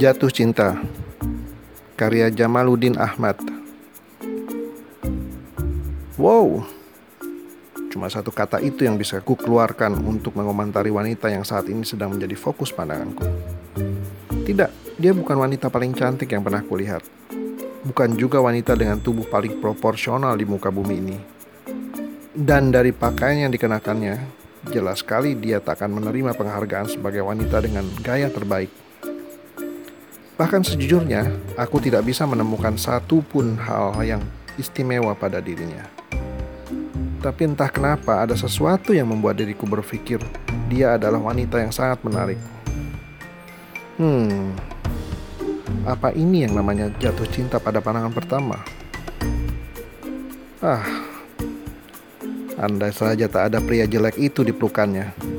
Jatuh Cinta Karya Jamaluddin Ahmad. Wow Cuma satu kata itu yang bisa ku keluarkan untuk mengomentari wanita yang saat ini sedang menjadi fokus pandanganku. Tidak, dia bukan wanita paling cantik yang pernah kulihat. Bukan juga wanita dengan tubuh paling proporsional di muka bumi ini. Dan dari pakaian yang dikenakannya Jelas sekali dia tak akan menerima penghargaan sebagai wanita dengan gaya terbaik Bahkan sejujurnya, aku tidak bisa menemukan satu pun hal yang istimewa pada dirinya. Tapi entah kenapa ada sesuatu yang membuat diriku berpikir dia adalah wanita yang sangat menarik. Hmm, apa ini yang namanya jatuh cinta pada pandangan pertama? Ah, andai saja tak ada pria jelek itu di pelukannya.